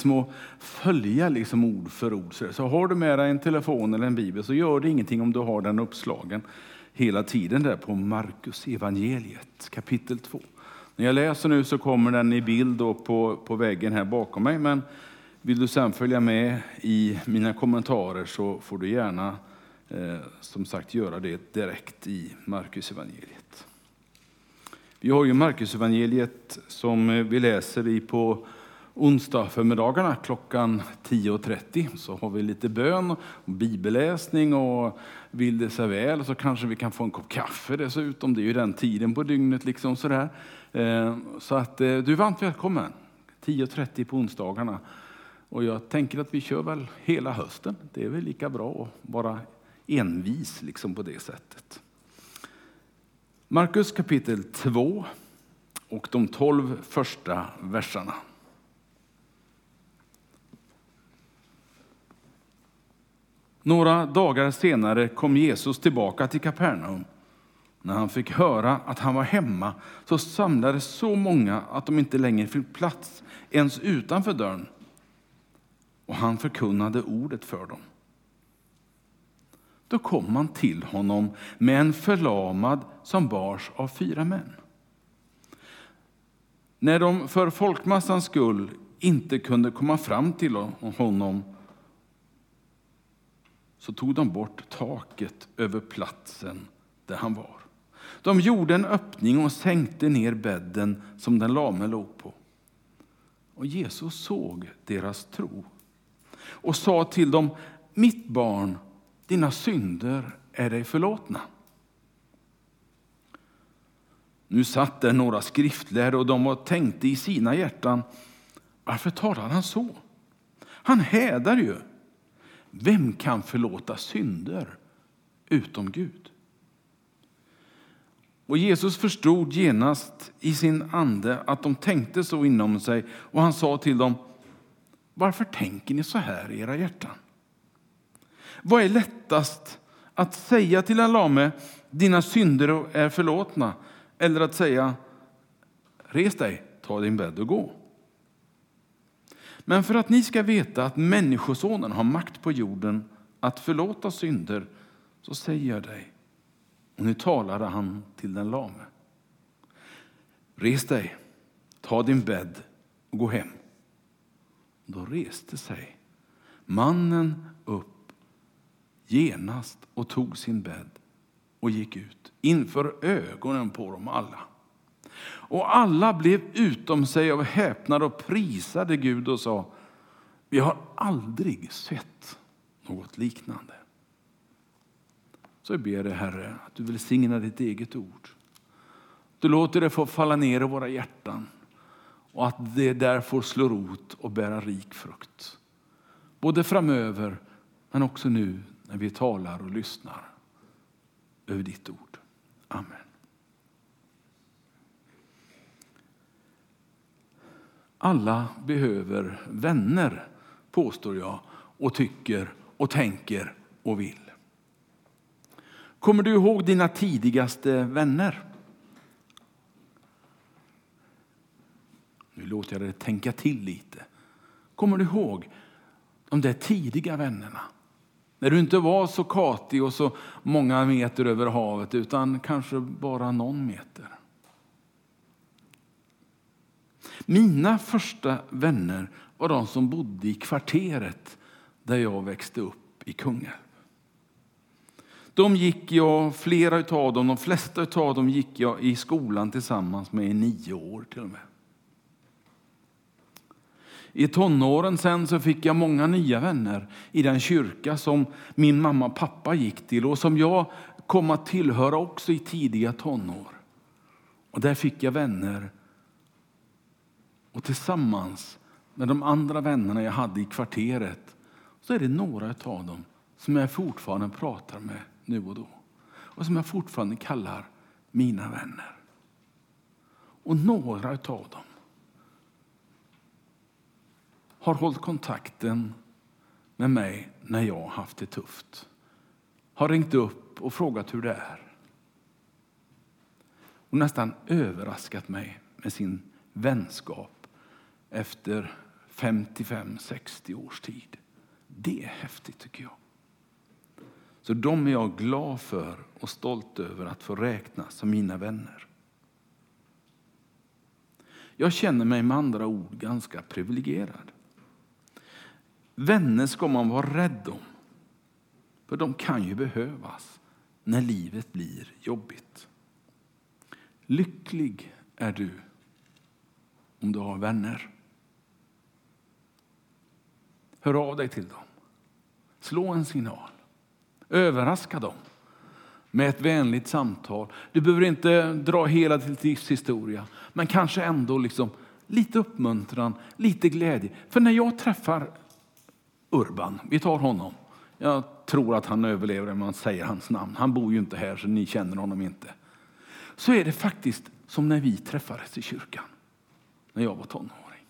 små följa liksom ord för ord. Så har du med dig en telefon eller en bibel så gör det ingenting om du har den uppslagen hela tiden där på Markus evangeliet kapitel 2. När jag läser nu så kommer den i bild på, på väggen här bakom mig. Men vill du sen följa med i mina kommentarer så får du gärna eh, som sagt göra det direkt i Markus evangeliet. Vi har ju Markus evangeliet som eh, vi läser i på onsdag förmiddagarna klockan 10.30 så har vi lite bön, och bibelläsning och vill det sig väl så kanske vi kan få en kopp kaffe dessutom. Det är ju den tiden på dygnet. liksom sådär. Eh, så att eh, du är varmt välkommen. 10.30 på onsdagarna. Och jag tänker att vi kör väl hela hösten. Det är väl lika bra att vara envis liksom på det sättet. Markus kapitel 2 och de 12 första verserna. Några dagar senare kom Jesus tillbaka till Kapernaum. När han fick höra att han var hemma så samlades så många att de inte längre fick plats ens utanför dörren. Och han förkunnade ordet för dem. Då kom man till honom med en förlamad som bars av fyra män. När de för folkmassans skull inte kunde komma fram till honom så tog de bort taket över platsen där han var. De gjorde en öppning och sänkte ner bädden som den lame låg på. Och Jesus såg deras tro och sa till dem, mitt barn, dina synder är dig förlåtna. Nu satt där några skriftlärare och de tänkte i sina hjärtan, varför talar han så? Han hädar ju. Vem kan förlåta synder utom Gud? Och Jesus förstod genast i sin ande att de tänkte så inom sig och han sa till dem, varför tänker ni så här i era hjärtan? Vad är lättast att säga till en lame, dina synder är förlåtna, eller att säga, res dig, ta din bädd och gå? Men för att ni ska veta att Människosonen har makt på jorden att förlåta synder, så säger jag dig. Och nu talade han till den lame. Res dig, ta din bädd och gå hem. Då reste sig mannen upp genast och tog sin bädd och gick ut inför ögonen på dem alla. Och alla blev utom sig av häpnad och prisade Gud och sa, vi har aldrig sett något liknande. Så jag ber dig Herre att du välsignar ditt eget ord. Du låter det få falla ner i våra hjärtan och att det där får slå rot och bära rik frukt. Både framöver men också nu när vi talar och lyssnar över ditt ord. Amen. Alla behöver vänner, påstår jag, och tycker och tänker och vill. Kommer du ihåg dina tidigaste vänner? Nu låter jag dig tänka till lite. Kommer du ihåg de där tidiga vännerna? När du inte var så katig och så många meter över havet utan kanske bara någon meter. Mina första vänner var de som bodde i kvarteret där jag växte upp i Kungälv. De gick jag, flera utav dem, de flesta av dem gick jag i skolan tillsammans med i nio år till och med. I tonåren sen så fick jag många nya vänner i den kyrka som min mamma och pappa gick till och som jag kom att tillhöra också i tidiga tonår. Och där fick jag vänner och tillsammans med de andra vännerna jag hade i kvarteret så är det några av dem som jag fortfarande pratar med nu och då. Och som jag fortfarande kallar mina vänner. Och några av dem har hållit kontakten med mig när jag har haft det tufft. Har ringt upp och frågat hur det är. Och nästan överraskat mig med sin vänskap efter 55-60 års tid. Det är häftigt tycker jag. Så de är jag glad för och stolt över att få räkna som mina vänner. Jag känner mig med andra ord ganska privilegierad. Vänner ska man vara rädd om, för de kan ju behövas när livet blir jobbigt. Lycklig är du om du har vänner. Hör av dig till dem. Slå en signal. Överraska dem med ett vänligt samtal. Du behöver inte dra hela ditt livs historia, men kanske ändå liksom lite uppmuntran, lite glädje. För när jag träffar Urban, vi tar honom. Jag tror att han överlever om man säger hans namn. Han bor ju inte här så ni känner honom inte. Så är det faktiskt som när vi träffades i kyrkan, när jag var tonåring.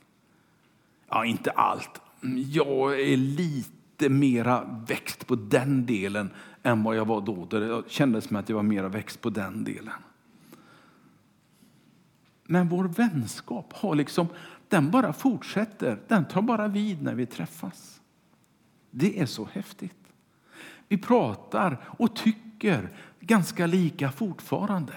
Ja, inte allt. Jag är lite mera växt på den delen än vad jag var då. Det kändes som att jag var mera växt på den delen. Men vår vänskap har liksom, den bara fortsätter. Den tar bara vid när vi träffas. Det är så häftigt. Vi pratar och tycker ganska lika fortfarande.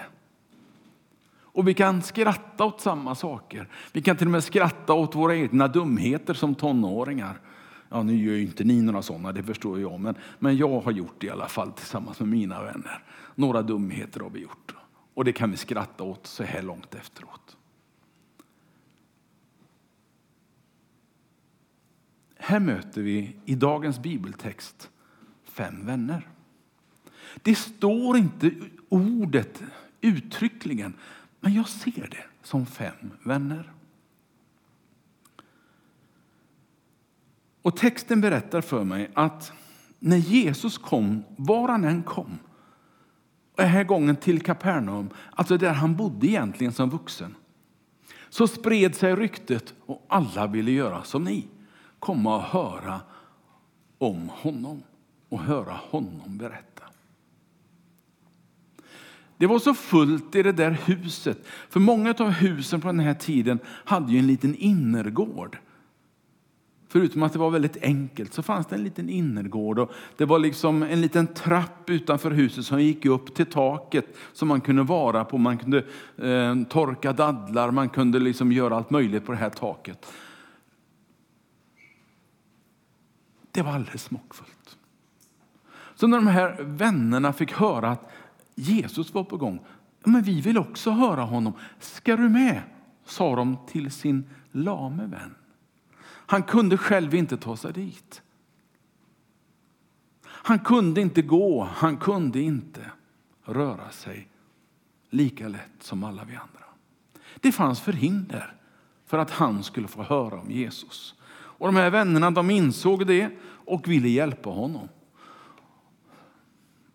Och vi kan skratta åt samma saker. Vi kan till och med skratta åt våra egna dumheter som tonåringar. Ja, nu gör ju inte ni några sådana, det förstår jag, men, men jag har gjort det i alla fall tillsammans med mina vänner. Några dumheter har vi gjort och det kan vi skratta åt så här långt efteråt. Här möter vi i dagens bibeltext fem vänner. Det står inte ordet uttryckligen, men jag ser det som fem vänner. Och texten berättar för mig att när Jesus kom, var han än kom, och den här gången till Kapernaum, alltså där han bodde egentligen som vuxen, så spred sig ryktet och alla ville göra som ni, komma och höra om honom och höra honom berätta. Det var så fullt i det där huset, för många av husen på den här tiden hade ju en liten innergård Förutom att det var väldigt enkelt så fanns det en liten innergård och det var liksom en liten trapp utanför huset som gick upp till taket som man kunde vara på. Man kunde eh, torka dadlar, man kunde liksom göra allt möjligt på det här taket. Det var alldeles smockfullt. Så när de här vännerna fick höra att Jesus var på gång, men vi vill också höra honom. Ska du med? sa de till sin lame vän. Han kunde själv inte ta sig dit. Han kunde inte gå, han kunde inte röra sig lika lätt som alla vi andra. Det fanns förhinder för att han skulle få höra om Jesus. Och De här vännerna de insåg det och ville hjälpa honom.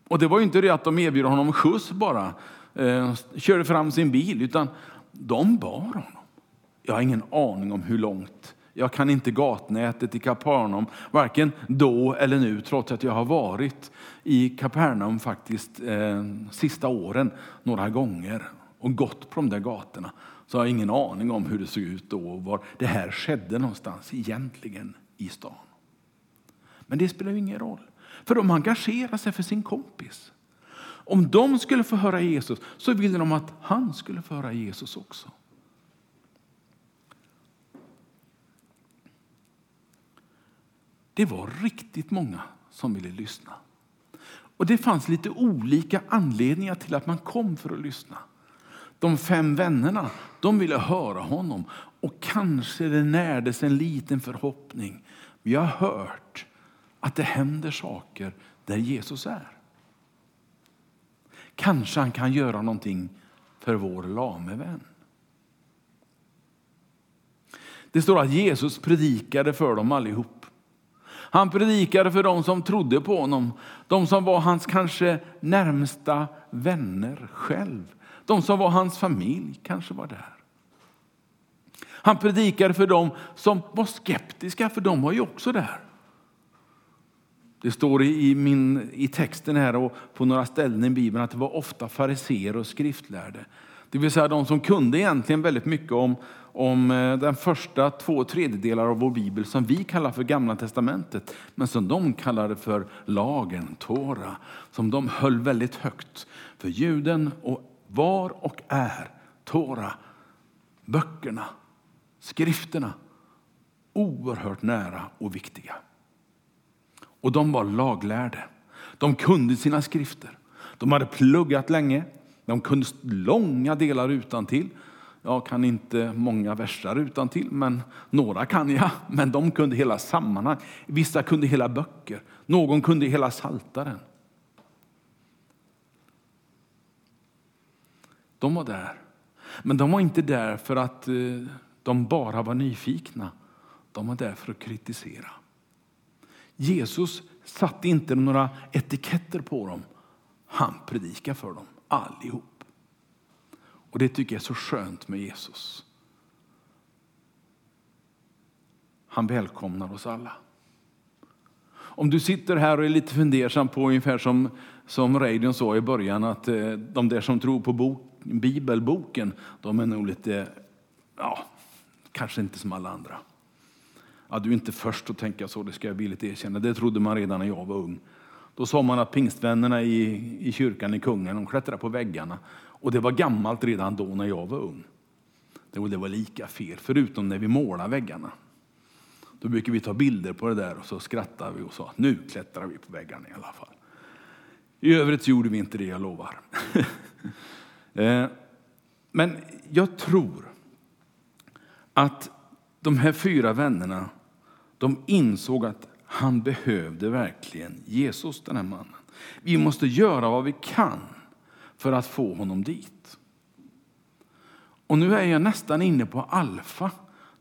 Och Det var inte det att de erbjöd honom skjuts bara, eh, körde fram sin bil, utan de bar honom. Jag har ingen aning om hur långt jag kan inte gatnätet i Kapernaum, varken då eller nu, trots att jag har varit i Kapernaum faktiskt eh, sista åren några gånger och gått på de där gatorna. Så jag har ingen aning om hur det såg ut då och var det här skedde någonstans egentligen i stan. Men det spelar ingen roll, för de engagerar sig för sin kompis. Om de skulle få höra Jesus så ville de att han skulle få höra Jesus också. Det var riktigt många som ville lyssna. Och Det fanns lite olika anledningar till att man kom för att lyssna. De fem vännerna de ville höra honom och kanske det närdes en liten förhoppning. Vi har hört att det händer saker där Jesus är. Kanske han kan göra någonting för vår lame vän. Det står att Jesus predikade för dem allihop. Han predikade för dem som trodde på honom, de som var hans kanske närmsta vänner själv. De som var hans familj kanske var där. Han predikade för dem som var skeptiska, för de var ju också där. Det står i, min, i texten här och på några ställen i Bibeln att det var ofta fariseer och skriftlärde. Det vill säga de som kunde egentligen väldigt mycket om, om eh, den första två tredjedelar av vår bibel som vi kallar för Gamla testamentet, men som de kallade för lagen, Tora, som de höll väldigt högt. För juden och var och är Tora, böckerna, skrifterna, oerhört nära och viktiga. Och de var laglärde. De kunde sina skrifter. De hade pluggat länge. De kunde långa delar utan till. Jag kan inte många versar utan till, men några kan jag. Men de kunde hela sammanhang. Vissa kunde hela böcker. Någon kunde hela saltaren. De var där. Men de var inte där för att eh, de bara var nyfikna. De var där för att kritisera. Jesus satte inte några etiketter på dem. Han predikade för dem allihop. Och det tycker jag är så skönt med Jesus. Han välkomnar oss alla. Om du sitter här och är lite fundersam på ungefär som, som radion sa i början att eh, de där som tror på bok, bibelboken, de är nog lite, ja, kanske inte som alla andra. Ja, du är inte först att tänka så, det ska jag villigt erkänna. Det trodde man redan när jag var ung. Då sa man att pingstvännerna i, i kyrkan i Kungen de klättrade på väggarna. Och det var gammalt redan då när jag var ung. Det var, det var lika fel, förutom när vi målade väggarna. Då brukar vi ta bilder på det där och så skrattar vi och sa nu klättrar vi på väggarna i alla fall. I övrigt gjorde vi inte det, jag lovar. Eh, men jag tror att de här fyra vännerna de insåg att han behövde verkligen Jesus, den här mannen. Vi måste göra vad vi kan för att få honom dit. Och nu är jag nästan inne på alfa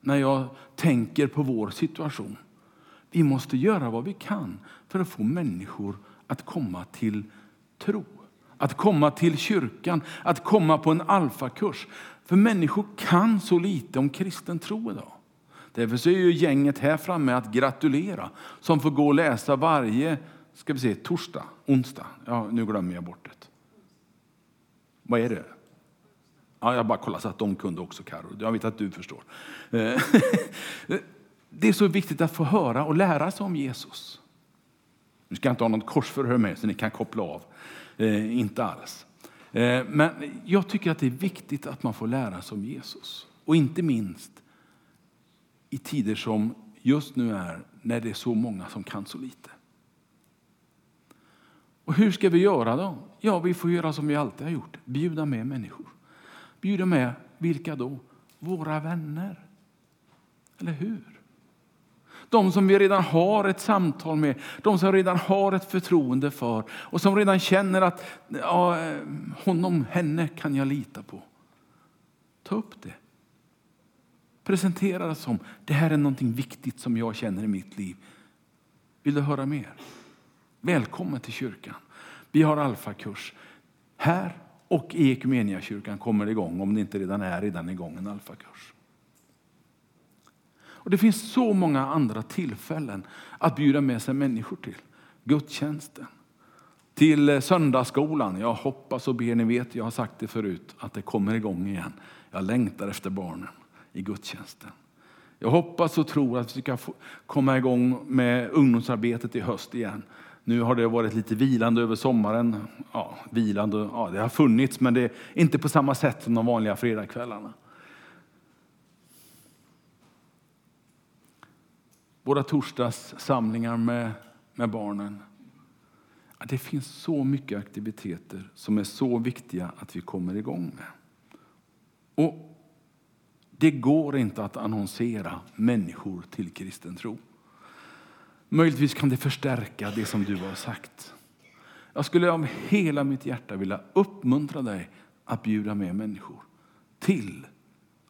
när jag tänker på vår situation. Vi måste göra vad vi kan för att få människor att komma till tro. Att komma till kyrkan, att komma på en alfakurs. För människor kan så lite om kristen tro idag. Därför är ju gänget här framme att gratulera som får gå och läsa varje ska vi se, torsdag, onsdag. Ja, nu glömmer jag bort det. Vad är det? Ja, jag bara kollar så att de kunde också, Karo. Jag vet att du förstår. Eh, det är så viktigt att få höra och lära sig om Jesus. Nu ska jag inte ha något korsförhör med så ni kan koppla av. Eh, inte alls. Eh, men jag tycker att det är viktigt att man får lära sig om Jesus. Och inte minst i tider som just nu är, när det är så många som kan så lite. Och hur ska vi göra då? Ja, vi får göra som vi alltid har gjort. Bjuda med människor. Bjuda med, vilka då? Våra vänner. Eller hur? De som vi redan har ett samtal med, de som redan har ett förtroende för och som redan känner att ja, eh, honom, henne kan jag lita på. Ta upp det. Presentera det som det här är någonting viktigt som jag känner i mitt liv. Vill du höra mer? Välkommen till kyrkan. Vi har alfakurs här och i Ekumeniakyrkan kommer det igång, om det inte redan är redan igång en alfakurs. Och det finns så många andra tillfällen att bjuda med sig människor till. Gudstjänsten, till eh, söndagsskolan. Jag hoppas och ber, ni vet, jag har sagt det förut, att det kommer igång igen. Jag längtar efter barnen i gudstjänsten. Jag hoppas och tror att vi ska komma igång med ungdomsarbetet i höst igen. Nu har det varit lite vilande över sommaren. Ja, vilande, ja, det har funnits, men det är inte på samma sätt som de vanliga fredagskvällarna. Våra torsdagssamlingar med, med barnen. Ja, det finns så mycket aktiviteter som är så viktiga att vi kommer igång med. Och det går inte att annonsera människor till kristen tro. Möjligtvis kan det förstärka det som du har sagt. Jag skulle av hela mitt hjärta vilja uppmuntra dig att bjuda med människor till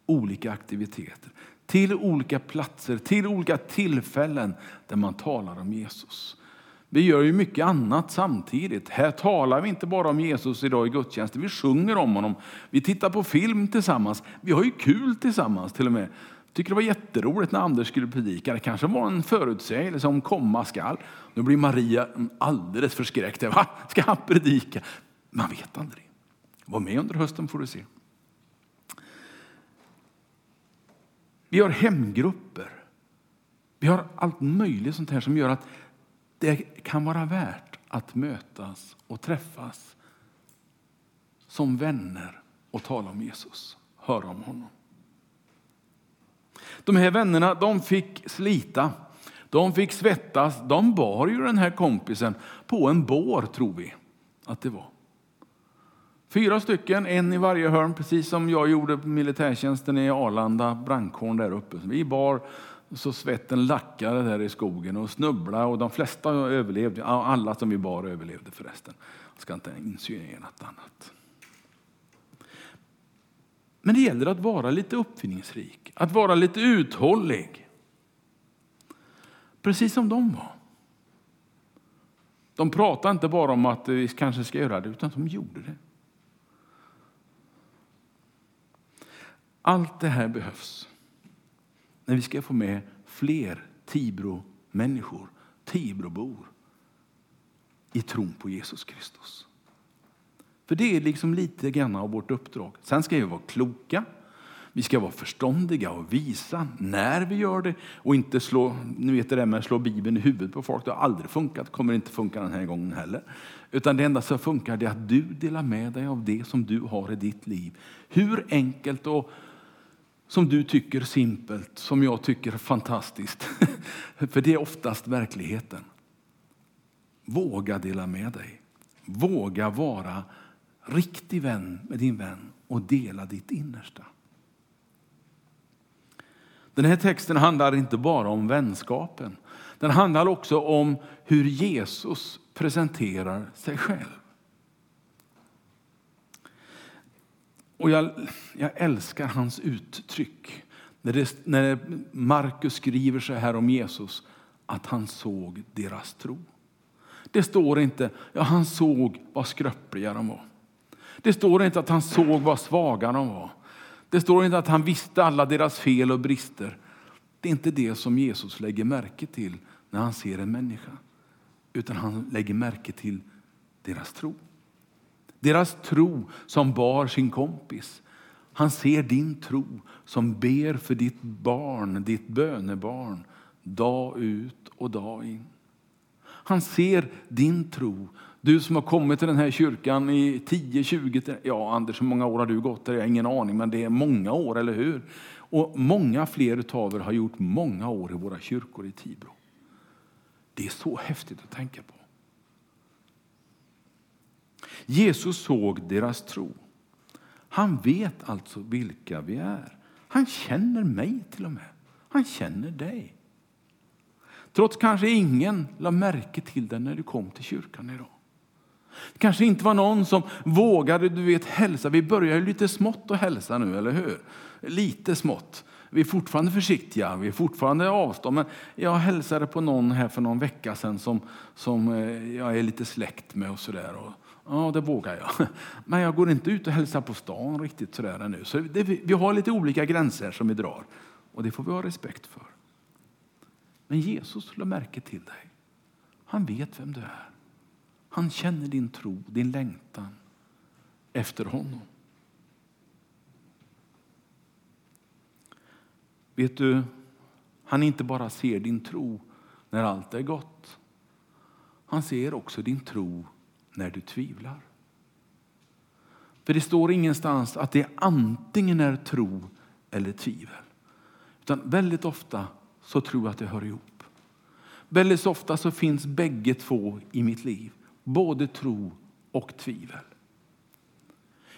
olika aktiviteter, till olika platser, till olika tillfällen där man talar om Jesus. Vi gör ju mycket annat samtidigt. Här talar vi inte bara om Jesus idag i gudstjänsten, vi sjunger om honom. Vi tittar på film tillsammans. Vi har ju kul tillsammans till och med. Jag tycker det var jätteroligt när Anders skulle predika. Det kanske var en förutsägelse om komma skall. Nu blir Maria alldeles förskräckt. Va? Ska han predika? Man vet aldrig. Var med under hösten får du se. Vi har hemgrupper. Vi har allt möjligt sånt här som gör att det kan vara värt att mötas och träffas som vänner och tala om Jesus, höra om honom. De här vännerna de fick slita, de fick svettas. De bar ju den här kompisen på en bår, tror vi att det var. Fyra stycken, en i varje hörn, precis som jag gjorde på militärtjänsten i Arlanda brandkåren där uppe. Vi bar så svetten lackade där i skogen och snubblade och de flesta överlevde. Alla som vi bar överlevde förresten. Jag ska inte insinuera något annat. Men det gäller att vara lite uppfinningsrik, att vara lite uthållig. Precis som de var. De pratade inte bara om att vi kanske ska göra det, utan de gjorde det. Allt det här behövs när vi ska få med fler Tibro-människor, Tibrobor, i tron på Jesus Kristus. För det är liksom lite grann av vårt uppdrag. Sen ska vi vara kloka, vi ska vara förståndiga och visa när vi gör det och inte slå, ni vet det där med att slå Bibeln i huvudet på folk. Det har aldrig funkat, kommer inte funka den här gången heller. Utan det enda som funkar är att du delar med dig av det som du har i ditt liv. Hur enkelt och som du tycker simpelt, som jag tycker fantastiskt. För det är oftast verkligheten. Våga dela med dig. Våga vara riktig vän med din vän och dela ditt innersta. Den här texten handlar inte bara om vänskapen. Den handlar också om hur Jesus presenterar sig själv. Och jag, jag älskar hans uttryck. När, det, när Markus skriver så här om Jesus, att han såg deras tro. Det står inte ja, han såg vad skröpliga de var. Det står inte att han såg vad svaga de var. Det står inte att han visste alla deras fel och brister. Det är inte det som Jesus lägger märke till när han ser en människa. Utan han lägger märke till deras tro. Deras tro som bar sin kompis. Han ser din tro som ber för ditt barn, ditt bönebarn, dag ut och dag in. Han ser din tro. Du som har kommit till den här kyrkan i 10, 20, ja Anders hur många år har du gått där? Jag har ingen aning men det är många år, eller hur? Och många fler av er har gjort många år i våra kyrkor i Tibro. Det är så häftigt att tänka på. Jesus såg deras tro. Han vet alltså vilka vi är. Han känner mig till och med. Han känner dig. Trots kanske ingen la märke till dig när du kom till kyrkan idag. Det kanske inte var någon som vågade du vet, hälsa. Vi börjar ju lite smått att hälsa nu, eller hur? Lite smått. Vi är fortfarande försiktiga, vi är fortfarande avstånd. Men jag hälsade på någon här för någon vecka sedan som, som eh, jag är lite släkt med och sådär. Ja, det vågar jag. Men jag går inte ut och hälsar på stan riktigt sådär ännu. Så det, vi har lite olika gränser som vi drar. Och det får vi ha respekt för. Men Jesus lade märke till dig. Han vet vem du är. Han känner din tro, din längtan efter honom. Vet du, han inte bara ser din tro när allt är gott. Han ser också din tro när du tvivlar. För det står ingenstans att det antingen är tro eller tvivel. Utan väldigt ofta så tror jag att det hör ihop. Väldigt ofta så finns bägge två i mitt liv. Både tro och tvivel.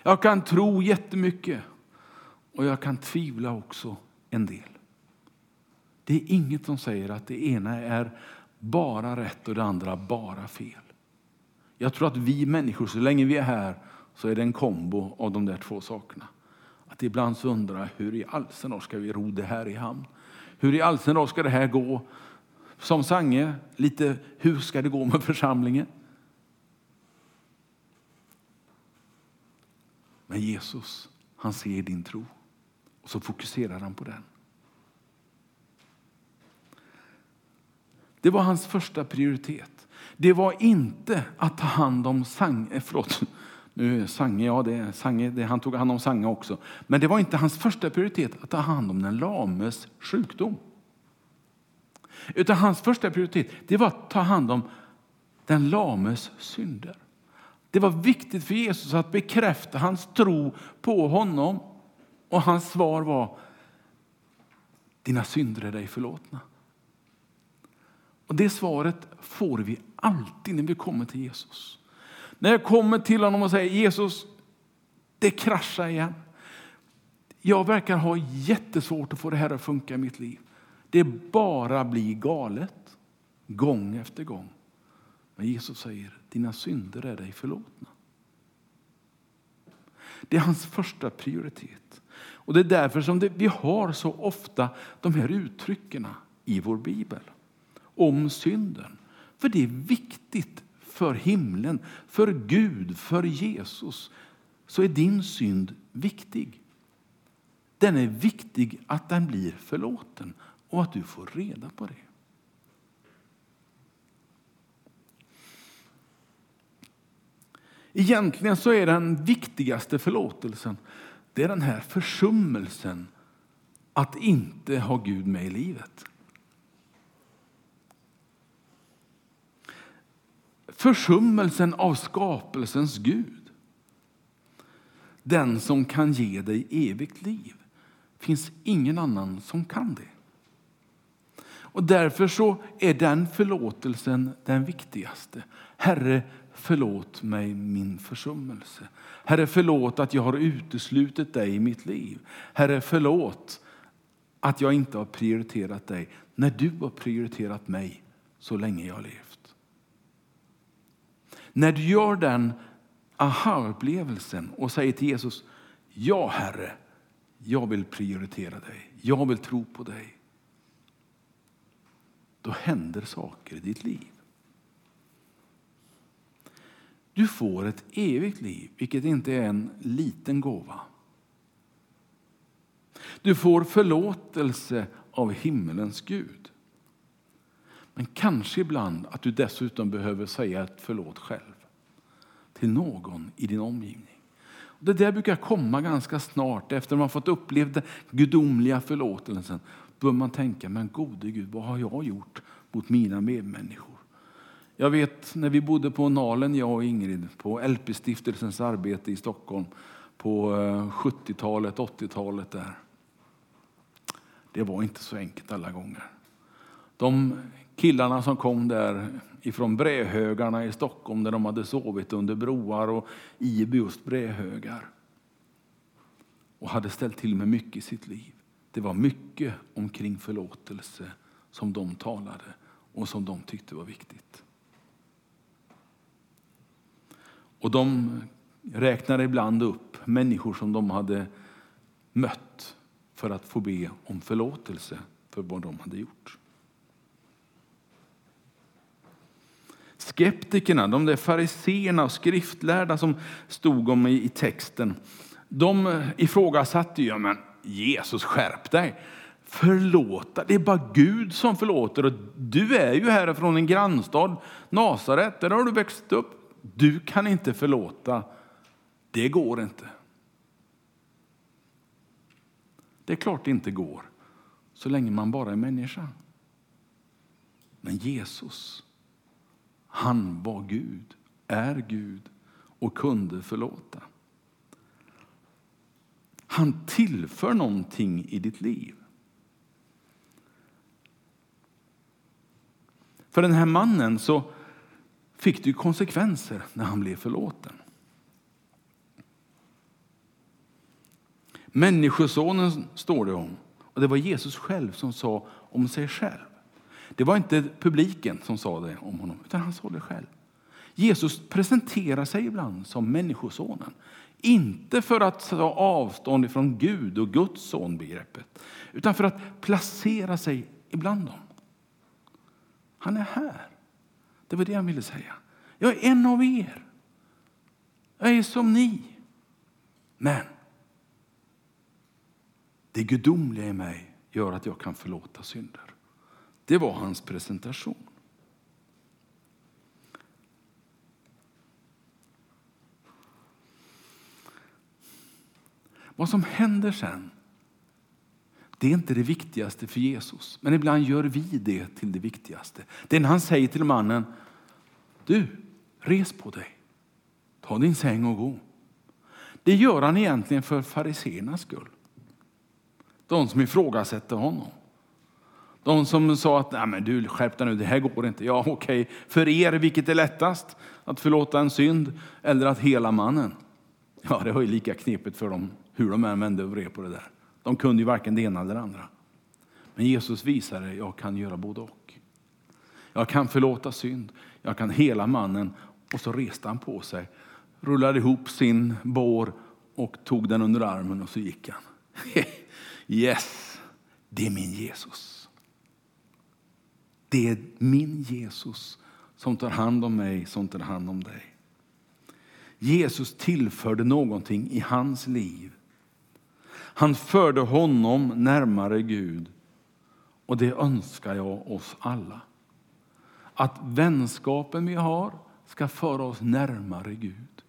Jag kan tro jättemycket och jag kan tvivla också en del. Det är inget som säger att det ena är bara rätt och det andra bara fel. Jag tror att vi människor, så länge vi är här, så är det en kombo av de där två sakerna. Att ibland så undrar hur i all ska vi ro det här i hamn? Hur i all ska det här gå? Som Sange, lite hur ska det gå med församlingen? Men Jesus, han ser din tro och så fokuserar han på den. Det var hans första prioritet. Det var inte att ta hand om Sange, eh, förlåt, Nu Sange, ja, det, Sange, det, han tog hand om Sange också. Men det var inte hans första prioritet att ta hand om den lames sjukdom. Utan hans första prioritet det var att ta hand om den lames synder. Det var viktigt för Jesus att bekräfta hans tro på honom. Och hans svar var, dina synder är dig förlåtna. Och Det svaret får vi alltid när vi kommer till Jesus. När jag kommer till honom och säger Jesus, det kraschar igen. Jag verkar ha jättesvårt att få det här att funka i mitt liv. Det bara blir galet, gång efter gång. Men Jesus säger, dina synder är dig förlåtna. Det är hans första prioritet. Och Det är därför som det, vi har så ofta de här uttrycken i vår bibel om synden. För det är viktigt för himlen, för Gud, för Jesus. Så är din synd viktig. Den är viktig att den blir förlåten och att du får reda på det. Egentligen så är den viktigaste förlåtelsen det är den här försummelsen att inte ha Gud med i livet. Försummelsen av skapelsens Gud. Den som kan ge dig evigt liv. finns ingen annan som kan det. Och Därför så är den förlåtelsen den viktigaste. Herre, förlåt mig min försummelse. Herre, förlåt att jag har uteslutit dig i mitt liv. Herre, förlåt att jag inte har prioriterat dig när du har prioriterat mig så länge jag levt. När du gör den aha-upplevelsen och säger till Jesus, ja Herre, jag vill prioritera dig, jag vill tro på dig. Då händer saker i ditt liv. Du får ett evigt liv, vilket inte är en liten gåva. Du får förlåtelse av himmelens Gud. Men kanske ibland att du dessutom behöver säga ett förlåt själv till någon i din omgivning. Det där brukar komma ganska snart efter man fått uppleva den gudomliga förlåtelsen. Då bör man tänka, men gode Gud, vad har jag gjort mot mina medmänniskor? Jag vet när vi bodde på Nalen, jag och Ingrid, på LP-stiftelsens arbete i Stockholm på eh, 70-talet, 80-talet där. Det var inte så enkelt alla gånger. De killarna som kom där ifrån brädhögarna i Stockholm där de hade sovit under broar och i just brädhögar och hade ställt till med mycket i sitt liv. Det var mycket omkring förlåtelse som de talade och som de tyckte var viktigt. Och de räknade ibland upp människor som de hade mött för att få be om förlåtelse för vad de hade gjort. Skeptikerna, de där fariseerna och skriftlärda som stod om i, texten, de ifrågasatte ju, men Jesus skärp dig. Förlåta, det är bara Gud som förlåter. Och du är ju här från en grannstad, Nasaret, där har du växt upp. Du kan inte förlåta. Det går inte. Det är klart det inte går, så länge man bara är människa. Men Jesus, han var Gud, är Gud och kunde förlåta. Han tillför någonting i ditt liv. För den här mannen så fick det konsekvenser när han blev förlåten. Människosonen står det om. Och Det var Jesus själv som sa om sig själv. Det var inte publiken som sa det om honom, utan han sa det själv. Jesus presenterar sig ibland som Människosonen. Inte för att ta avstånd från Gud och Guds son-begreppet, utan för att placera sig ibland dem. Han är här. Det var det han ville säga. Jag är en av er. Jag är som ni. Men det gudomliga i mig gör att jag kan förlåta synder. Det var hans presentation. Vad som händer sen, det är inte det viktigaste för Jesus. Men ibland gör vi det till det viktigaste. Det är när han säger till mannen, du, res på dig. Ta din säng och gå. Det gör han egentligen för fariseernas skull. De som ifrågasätter honom. De som sa att Nej, men du skärp dig nu, det här går inte. Ja, okej. För er, vilket är lättast? Att förlåta en synd eller att hela mannen? Ja, det var ju lika knepigt för dem hur de än vände och vred på det där. De kunde ju varken det ena eller det andra. Men Jesus visade, jag kan göra både och. Jag kan förlåta synd, jag kan hela mannen. Och så reste han på sig, rullade ihop sin bår och tog den under armen och så gick han. Yes, det är min Jesus. Det är min Jesus som tar hand om mig, som tar hand om dig. Jesus tillförde någonting i hans liv. Han förde honom närmare Gud. Och det önskar jag oss alla. Att vänskapen vi har ska föra oss närmare Gud.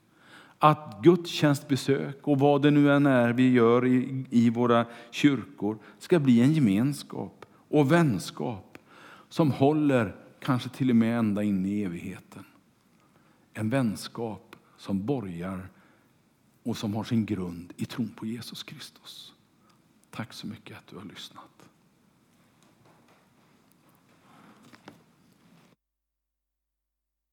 Att gudstjänstbesök och vad det nu än är vi gör i, i våra kyrkor ska bli en gemenskap och vänskap som håller kanske till och med ända in i evigheten. En vänskap som borgar och som har sin grund i tron på Jesus Kristus. Tack så mycket att du har lyssnat.